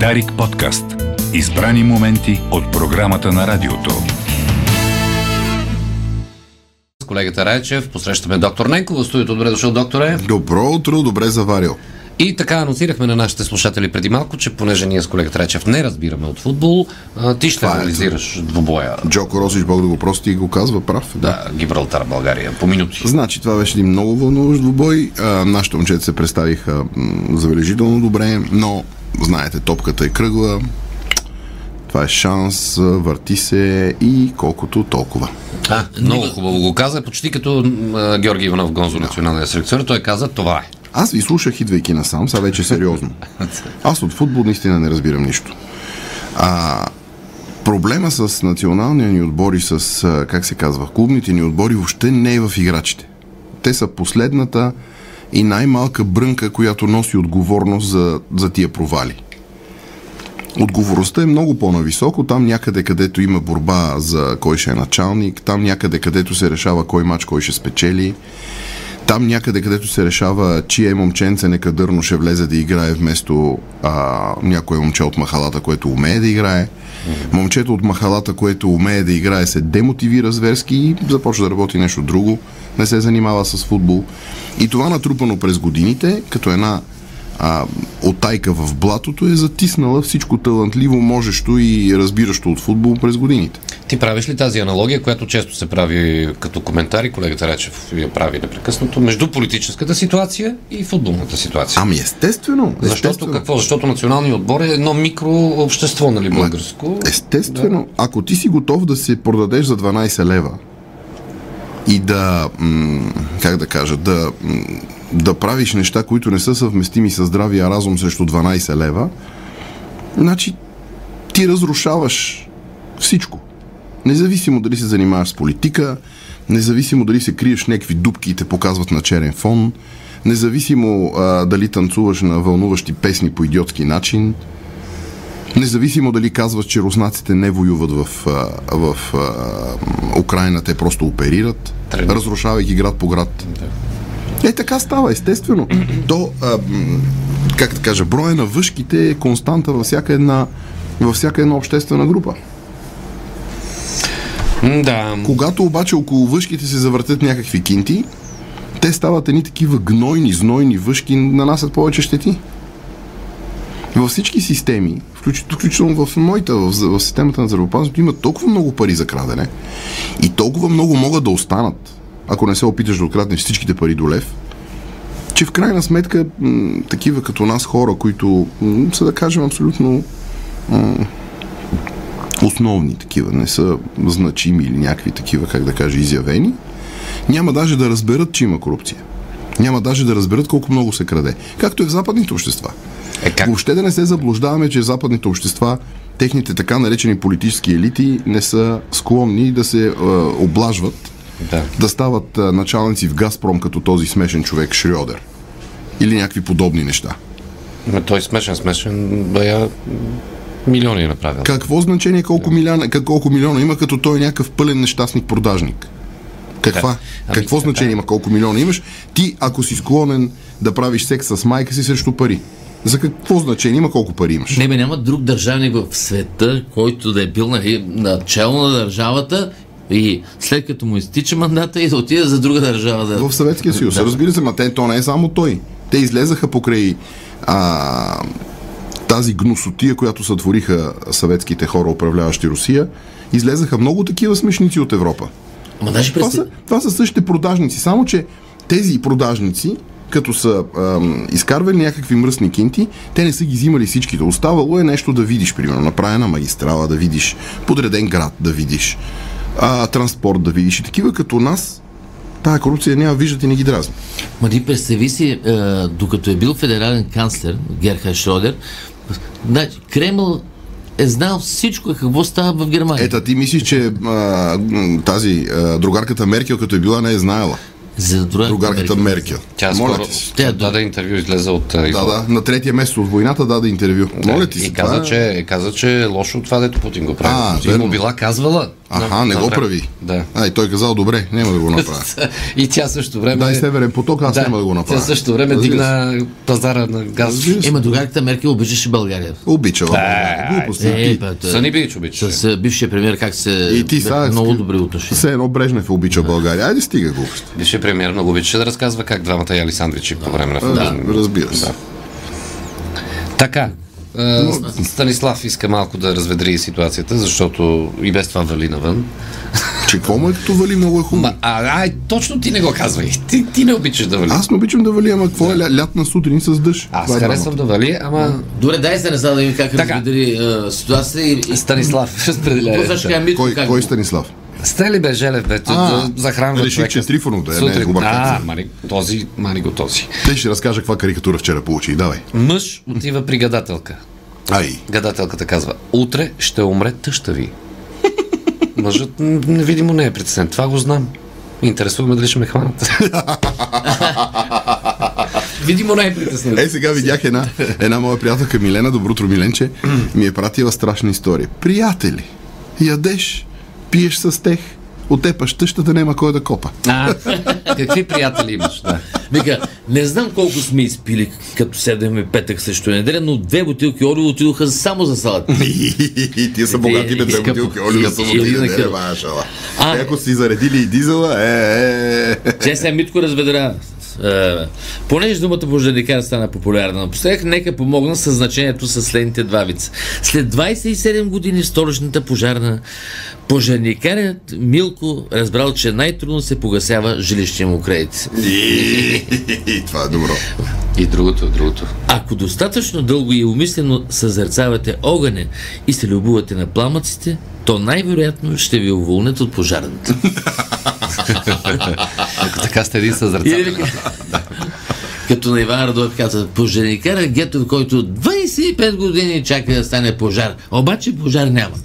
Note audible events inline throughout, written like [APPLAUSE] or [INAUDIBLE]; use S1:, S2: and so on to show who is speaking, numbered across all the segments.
S1: Дарик подкаст. Избрани моменти от програмата на радиото.
S2: С колегата Райчев посрещаме доктор Ненко в студиото. Добре дошъл, докторе.
S3: Добро утро, добре заварил.
S2: И така анонсирахме на нашите слушатели преди малко, че понеже ние с колегата Райчев не разбираме от футбол, а, ти ще
S3: Това е
S2: анализираш двубоя.
S3: Джоко Росич, Бог да го прости, го казва прав.
S2: Да, Гибралтар, България, по минути.
S3: Значи това беше един много вълнуващ двубой. А, нашите момчета се представиха м, забележително добре, но знаете, топката е кръгла. Това е шанс, върти се и колкото толкова.
S2: А, много хубаво го каза, почти като а, Георги Иванов Гонзо, националния селекционер. Той каза, това е.
S3: Аз ви слушах, идвайки насам, сега вече сериозно. [LAUGHS] Аз от футбол наистина не разбирам нищо. А, проблема с националния ни отбор и с, а, как се казва, клубните ни отбори въобще не е в играчите. Те са последната и най-малка брънка, която носи отговорност за, за тия провали. Отговорността е много по-нависоко, там някъде където има борба за кой ще е началник, там някъде където се решава кой мач кой ще спечели, там някъде където се решава чие момченце некадърно ще влезе да играе вместо а, някое момче от махалата, което умее да играе. Момчето от махалата, което умее да играе, се демотивира зверски и започва да работи нещо друго, не се занимава с футбол. И това натрупано през годините, като една а, отайка в блатото е затиснала всичко талантливо, можещо и разбиращо от футбол през годините.
S2: Ти правиш ли тази аналогия, която често се прави като коментари, колегата Речев я прави непрекъснато, между политическата ситуация и футболната ситуация?
S3: Ами естествено.
S2: Защото
S3: естествено.
S2: какво? Защото националният отбор е едно микрообщество, нали, българско.
S3: Естествено, да. ако ти си готов да се продадеш за 12 лева и да, как да кажа, да, да правиш неща, които не са съвместими с здравия разум срещу 12 лева, значи ти разрушаваш всичко. Независимо дали се занимаваш с политика, независимо дали се криеш някакви дупки и те показват на черен фон, независимо а, дали танцуваш на вълнуващи песни по идиотски начин, Независимо дали казваш, че руснаците не воюват в, а, в а, Украина, те просто оперират,
S2: Тръгна.
S3: разрушавайки град по град. Е, така става, естествено. То, а, как да кажа, броя на въшките е константа във всяка една, във всяка една обществена група.
S2: Да.
S3: Когато обаче около въшките се завъртят някакви кинти, те стават едни такива гнойни, знойни въшки, нанасят повече щети. Във всички системи, включително в моята, в, в системата на здравеопазването, има толкова много пари за крадене и толкова много могат да останат, ако не се опиташ да откраднеш всичките пари до лев, че в крайна сметка м- такива като нас хора, които м- са да кажем абсолютно м- основни такива, не са значими или някакви такива, как да кажа, изявени, няма даже да разберат, че има корупция. Няма даже да разберат колко много се краде. Както е в западните общества.
S2: Е, как?
S3: Въобще да не се заблуждаваме, че в западните общества техните така наречени политически елити не са склонни да се е, облажват,
S2: Да.
S3: да стават е, началници в Газпром като този смешен човек Шрьодер. Или някакви подобни неща.
S2: Ма той смешен, смешен, бая милиони е направил.
S3: Какво значение колко, милиона, как- колко милиона има, като той е някакъв пълен нещастник продажник? Каква?
S2: Да. Ами,
S3: Какво
S2: да.
S3: значение има колко милиона имаш? Ти, ако си склонен да правиш секс с майка си срещу пари. За какво значение има колко пари имаш?
S4: Не, бе, няма друг държавник в света, който да е бил нали, начало на държавата и след като му изтича мандата и да отиде за друга държава. Да...
S3: В Съветския съюз.
S4: Да.
S3: Разбира се, ма те, то не е само той. Те излезаха покрай а, тази гносотия, която сътвориха съветските хора, управляващи Русия. Излезаха много такива смешници от Европа.
S4: Ма даже
S3: Това
S4: през...
S3: са, това са същите продажници, само че тези продажници, като са ам, изкарвали някакви мръсни кинти, те не са ги взимали всичките. Оставало е нещо да видиш, примерно, направена магистрала, да видиш подреден град, да видиш а, транспорт, да видиш. И такива като нас, тая корупция няма виждат и не ги дразни.
S4: Ма ти представи си, е, докато е бил федерален канцлер Герхард Шродер, значи, Кремъл е знал всичко какво става в Германия.
S3: Ета, ти мислиш, че а, тази а, другарката Меркел, като е била, не е знаела.
S4: За друга
S3: Другарката Меркел.
S2: Тя
S3: Моля
S2: скоро
S3: ти.
S4: Тя-
S2: даде интервю, излезе от а,
S3: Да, да, на третия месец от войната даде интервю. Моля ти се.
S2: И каза,
S3: това е-
S2: че, каза, че е лошо това, дето Путин го прави.
S3: А,
S2: и му била казвала,
S3: Аха, не го прави.
S2: Да.
S3: Ай, той казал, добре, няма да го направя. [LAUGHS]
S2: И тя също време...
S3: Дай Северен поток, аз няма да го направя.
S2: Тя също време
S3: Разбира се.
S2: дигна пазара на газ.
S3: Се.
S4: Ема другарката Меркел обичаше България.
S3: България. Глупости.
S4: Е,
S3: И-
S2: Сани Бич обича.
S4: с а, бившия премьер как се
S3: И ти сега
S4: много добри отношения.
S3: Все едно Брежнев обича България. Айде стига глупости.
S2: Бившият премиер много обичаше да разказва как двамата яли сандвичи по време на
S3: Да,
S2: футбол.
S3: разбира се.
S2: Така. Е, Станислав иска малко да разведри ситуацията, защото и без това вали навън.
S3: Че какво е като вали, много е хубаво.
S2: А, ай, точно ти не го казвай. Ти, ти не обичаш да вали.
S3: Аз не обичам да вали, ама какво е ля- лятна сутрин с дъжд?
S2: Аз
S3: Това е
S2: харесвам да вали, ама
S4: Добре, дай се не знам да видим как
S2: Така.
S4: разпредели а, ситуацията и...
S2: Станислав ще разпределя.
S4: Какво ще кажа, Митко,
S3: Кой, кой е Станислав?
S2: Стели бе Желев, бе,
S3: А,
S2: да захранва
S3: реших, че е Трифонов, да е, не, бъркам.
S2: А, мани, този, мани го този.
S3: Те ще разкажа каква карикатура вчера получи. Давай.
S2: Мъж отива при гадателка.
S3: Ай.
S2: Гадателката казва, утре ще умре тъща ви. [LAUGHS] Мъжът м, невидимо не е притеснен. Това го знам. Интересуваме дали ще ме хванат. [LAUGHS] Видимо не е притеснен.
S3: Е, сега видях една, една моя приятелка Милена, доброто Миленче, ми е пратила страшна история. Приятели, ядеш, пиеш с тех, отепаш тъщата, няма кой да копа.
S2: А, какви приятели имаш? Да.
S4: Вика, не знам колко сме изпили, като седеме петък срещу неделя, но две бутилки олио отидоха само за салата. [LAUGHS]
S3: И тия са богати, бе, две
S2: скъпо.
S3: бутилки олио са
S4: Или
S3: бутилки,
S4: на
S3: не
S4: къл.
S3: вашала.
S4: А.
S3: Е, Ако си заредили и дизела, е, е, е.
S4: Тя сега Митко разведра. Е, понеже думата пожарникар стана популярна напоследък, нека помогна с значението с следните два вица. След 27 години в столичната пожарна пожарникарят Милко разбрал, че най-трудно се погасява жилищния му кредит. [LAUGHS]
S3: И това е добро.
S2: И другото, другото.
S4: Ако достатъчно дълго и умислено съзерцавате огъня и се любувате на пламъците, то най-вероятно ще ви уволнят от пожарната.
S2: Ако [LAUGHS] така сте един съзрацателен.
S4: като на Иван Радоев каза, пожарникара Гетов, който 25 години чака да стане пожар. Обаче пожар няма.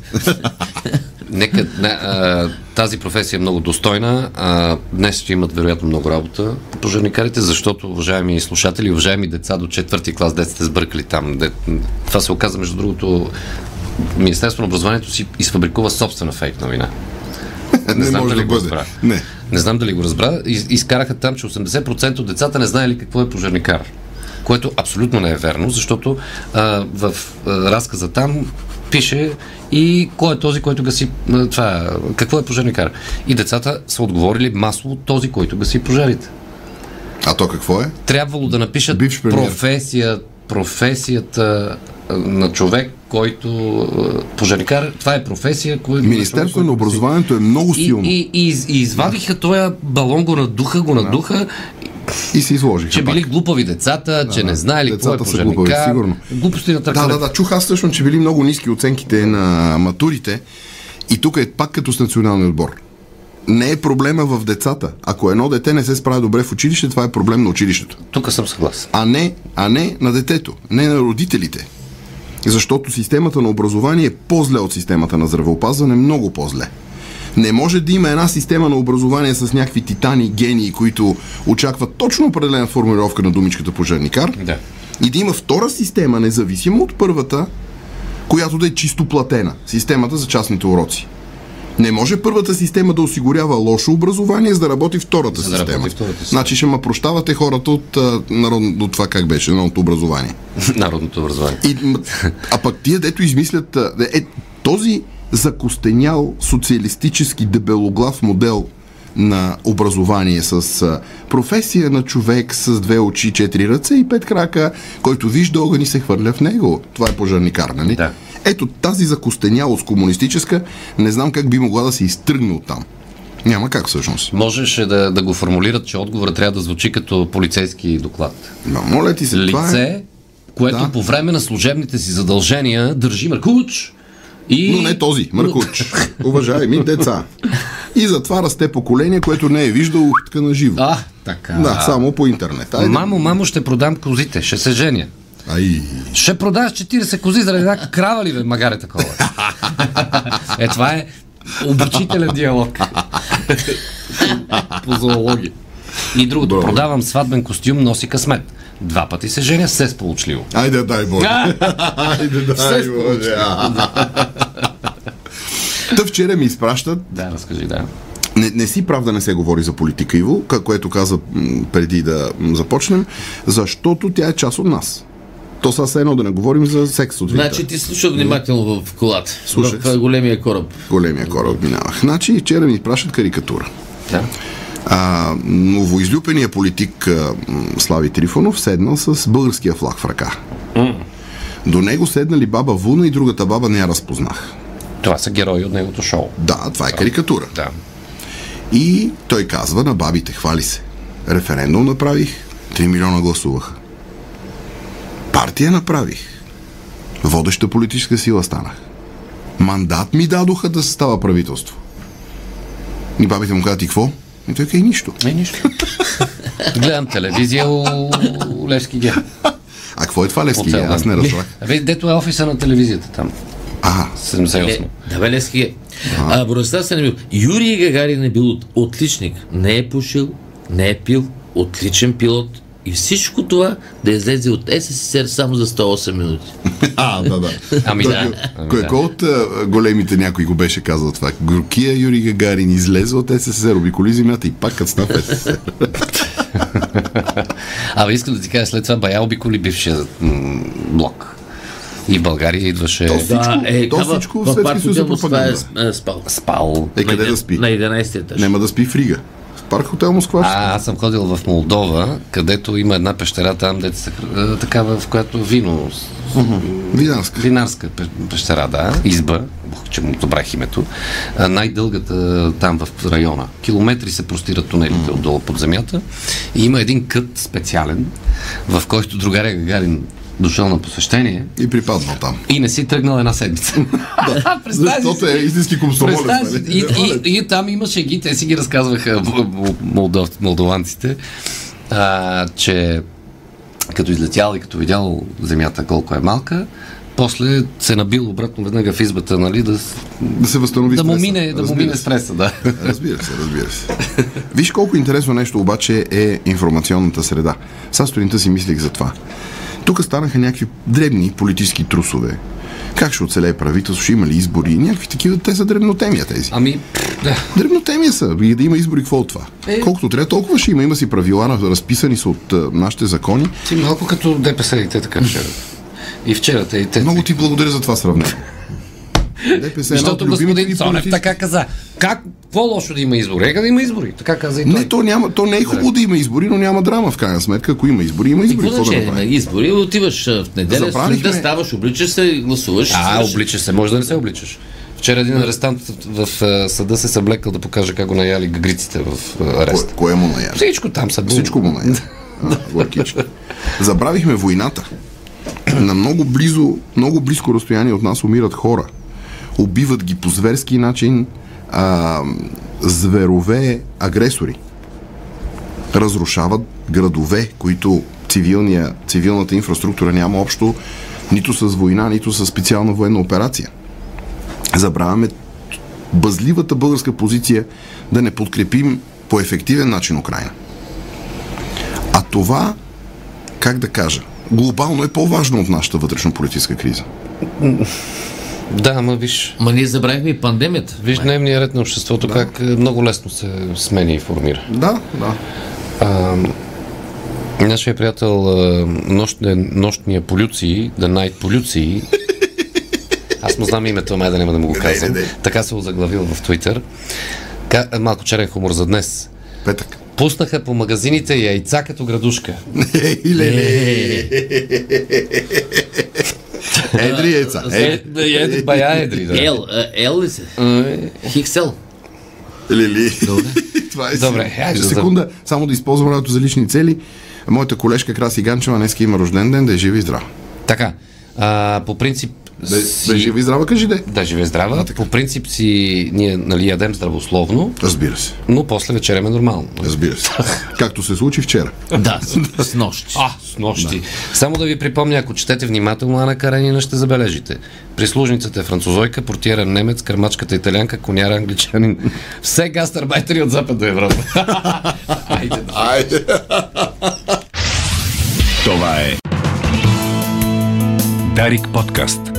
S2: Нека, не, а, тази професия е много достойна. А, днес ще имат вероятно много работа по пожарникарите, защото, уважаеми слушатели, уважаеми деца до четвърти клас, де сте сбъркали там. Де, това се оказа, между другото, Министерство на образованието си изфабрикува собствена фейк новина. [LAUGHS]
S3: Не
S2: знам
S3: може
S2: дали
S3: да
S2: го разбра.
S3: Не.
S2: Не знам дали го разбра. Из, изкараха там, че 80% от децата не знаели какво е пожарникар. Което абсолютно не е верно, защото а, в а, разказа там пише и кой е този, който гаси това, какво е пожарникар. И децата са отговорили масово този, който гаси пожарите.
S3: А то какво е?
S2: Трябвало да напишат професия, професията на човек, който а, пожарникар, това е професия, която...
S3: Министерството на образованието е много
S2: и,
S3: силно.
S2: и, и, из- и извадиха този балон, го надуха, го надуха,
S3: И се изложиха.
S2: че
S3: пак.
S2: били глупави децата, че не знаели какво е
S3: са глупави,
S2: пожарника.
S3: сигурно.
S2: Глупости на
S3: Да,
S2: търкане.
S3: да, да. Чух аз всъщност, че били много ниски оценките на матурите. И тук е пак като с националния отбор. Не е проблема в децата. Ако едно дете не се справя добре в училище, това е проблем на училището.
S2: Тук съм съгласен.
S3: А не, а не на детето, не на родителите. Защото системата на образование е по-зле от системата на здравеопазване, много по-зле. Не може да има една система на образование с някакви титани, гении, които очакват точно определена формулировка на думичката пожарникар.
S2: Да.
S3: И да има втора система, независимо от първата, която да е чисто платена. Системата за частните уроци. Не може първата система да осигурява лошо образование, за да работи втората
S2: За да
S3: система.
S2: работи втората система.
S3: Значи ще ме прощавате хората от, а, народ... от това как беше, народното образование. [LAUGHS]
S2: Народното образование.
S3: И, а пък тия, дето измислят... Е, този закостенял социалистически дебелоглав модел на образование с професия на човек с две очи, четири ръце и пет крака, който вижда огън и се хвърля в него. Това е пожарникар, нали?
S2: Да.
S3: Ето тази закостенялост комунистическа, не знам как би могла да се изтръгне от там. Няма как всъщност.
S2: Можеше да, да го формулират, че отговорът трябва да звучи като полицейски доклад.
S3: Ма, моля ти се, това е...
S2: Лице, което
S3: Да.
S2: по време на служебните си задължения държи мъркуч и...
S3: Но не този, Мъркуч. Уважаеми деца. И затова расте поколение, което не е виждало ухтка на живо.
S2: А, така.
S3: Да, само по интернет. Айде.
S2: Мамо, мамо, ще продам козите, ще се женя.
S3: Ай.
S2: Ще продаш 40 кози заради една крава ли, бе, магаре такова? [LAUGHS] е, това е обучителен диалог. По зоология. И другото,
S3: Браво.
S2: продавам сватбен костюм, носи късмет. Два пъти се женя, се сполучливо.
S3: Айде, дай Боже. Айде, дай Боже. Та вчера ми изпращат
S2: Да, разкажи, да.
S3: не, не си прав да не се говори за политика, Иво, което каза преди да започнем, защото тя е част от нас. То са все едно да не говорим за секс сутринта.
S4: Значи ти слуша внимателно в колата.
S3: Слушах.
S4: В големия кораб.
S3: Големия кораб минавах. Значи вчера ми изпращат карикатура.
S2: да.
S3: А, новоизлюпения политик а, Слави Трифонов седнал с българския флаг в ръка. До него седнали баба Вуна и другата баба не я разпознах.
S2: Това са герои от неговото шоу.
S3: Да, това е карикатура.
S2: Да.
S3: И той казва на бабите, хвали се. Референдум направих, 3 милиона гласуваха. Партия направих. Водеща политическа сила станах. Мандат ми дадоха да състава правителство. И бабите му казват, и какво? И той казва, и нищо.
S2: Не, нищо. [LAUGHS] Гледам телевизия у Левски Ге.
S3: А какво е това, Левски?
S2: Цял
S3: Аз не разбрах.
S2: Абе, дето е офиса на телевизията там.
S3: Ага,
S2: 78.
S4: Е, да бе, Лески е. А, Борислав се не бил. Юрий Гагарин е бил от, отличник. Не е пушил, не е пил, отличен пилот. И всичко това да излезе от СССР само за 108 минути. [LAUGHS]
S3: А, да, да.
S2: Ами да. Ами
S3: Кой,
S2: да.
S3: кой от а, големите някой го беше казал това? Горкия Юрий Гагарин излезе от СССР, обиколи земята и пак стана в СССР. [LAUGHS]
S2: Абе, искам да ти кажа, след това бая обиколи бившия м, блок. И в България идваше
S3: То всичко-
S4: е,
S3: то
S4: в-
S3: всичко в Съветския съюз е
S4: е,
S3: пропаганда.
S4: е спал.
S2: спал.
S3: Е, къде
S4: на,
S3: да спи?
S4: На 11 етаж.
S3: Няма да спи в Рига. Парк хотел Москва.
S2: А, аз съм ходил в Молдова, където има една пещера там, дете се, хр- а, такава, в която вино, винарска. Пе- пещера, да, изба, че му забрах името, а, най-дългата там в района. Километри се простират тунелите отдолу под земята. И има един кът специален, в който другаря Гагарин дошъл на посещение
S3: И припаднал там.
S2: и не си тръгнал една седмица. [LAUGHS] Си
S3: Защото е истински комсомолец. Нали?
S2: и, и, и, там имаше ги, те си ги разказваха молдов, молдованците, а, че като излетял и като видял земята колко е малка, после се набил обратно веднага в избата, нали, да,
S3: Да се възстанови
S2: да му
S3: стреса.
S2: мине, да му мине
S3: се.
S2: стреса, да.
S3: Разбира се, разбира се. [LAUGHS] Виж колко интересно нещо обаче е информационната среда. Сега сутринта си мислих за това. Тук станаха някакви дребни политически трусове. Как ще оцелее правителство, ще има ли избори, някакви такива, те са дребнотемия тези.
S2: Ами, да.
S3: Дребнотемия са. И да има избори, какво от това?
S2: Е.
S3: Колкото трябва, толкова ще има. Има си правила, разписани са от а, нашите закони.
S2: Ти малко като ДПС и те така вчера. [LAUGHS] И вчера те и те.
S3: Много ти благодаря за това сравнение. ДПС е от
S2: Защото господин Цонев
S3: политически-
S2: така каза. Как, какво лошо да има избори? Нека да има избори. Така каза и той.
S3: Не, то, няма, то не е хубаво да има избори, но няма драма в крайна сметка. Ако има избори, има
S4: И
S3: избори.
S4: какво
S3: Какво да
S4: на избори? Отиваш в неделя,
S3: Забравихме-
S4: сутринта ставаш, обличаш се, гласуваш.
S2: А, обличаш се, може да не се обличаш. Вчера един арестант в, съда се съблекал да покаже как го наяли гагриците в а,
S3: Кое,
S2: ареста.
S3: кое му наяли?
S2: Всичко там са.
S3: Всичко му наяли. [LAUGHS] А. Забравихме войната. На много близо, много близко разстояние от нас умират хора. Убиват ги по зверски начин а, зверове агресори. Разрушават градове, които цивилния, цивилната инфраструктура няма общо нито с война, нито с специална военна операция. Забравяме бъзливата българска позиция да не подкрепим по ефективен начин Украина. А това, как да кажа, глобално е по-важно от нашата вътрешно-политическа криза.
S2: Да, ама виж.
S4: Ма ние забравихме и пандемията.
S2: Виж дневния ред на обществото, как е, много лесно се сменя и формира.
S3: Да, да.
S2: Нашия приятел а, нощния, нощния полюции, The Night полюции, [LAUGHS] аз му знам името, май да няма да му го
S3: Не,
S2: казвам.
S3: не, не.
S2: Така се озаглавил в Твитър. Ка, малко черен хумор за днес.
S3: Петък.
S2: Пуснаха по магазините яйца като градушка. [LAUGHS]
S3: Ей, леле. [LAUGHS] [LAUGHS] Едри яйца. Е,
S2: еди [LAUGHS] бая едри, да.
S4: Ел, а, Ел ли се? Хиксел.
S3: лили. [LAUGHS] Това е
S2: Добре, хайде
S3: секунда, само да използвам радото за лични цели. Моята колежка Краси Ганчева днес има рожден ден, да е жива и здрава.
S2: Така, а, по принцип
S3: Да, е- да е жива и здрава, кажи де.
S2: Да, живе здрава. По принцип си ние нали, ядем здравословно,
S3: Разбира се.
S2: но после вечеряме нормално.
S3: Разбира се. Както се случи вчера.
S4: Да, с, с нощи.
S2: А, с нощи. Само да ви припомня, ако четете внимателно Ана Каренина, ще забележите. Прислужницата е французойка, портиера немец, кърмачката италянка, коняра англичанин. Все гастарбайтери от Западна Европа. [LAUGHS] Айде, да.
S3: Айде.
S1: Това е Дарик подкаст.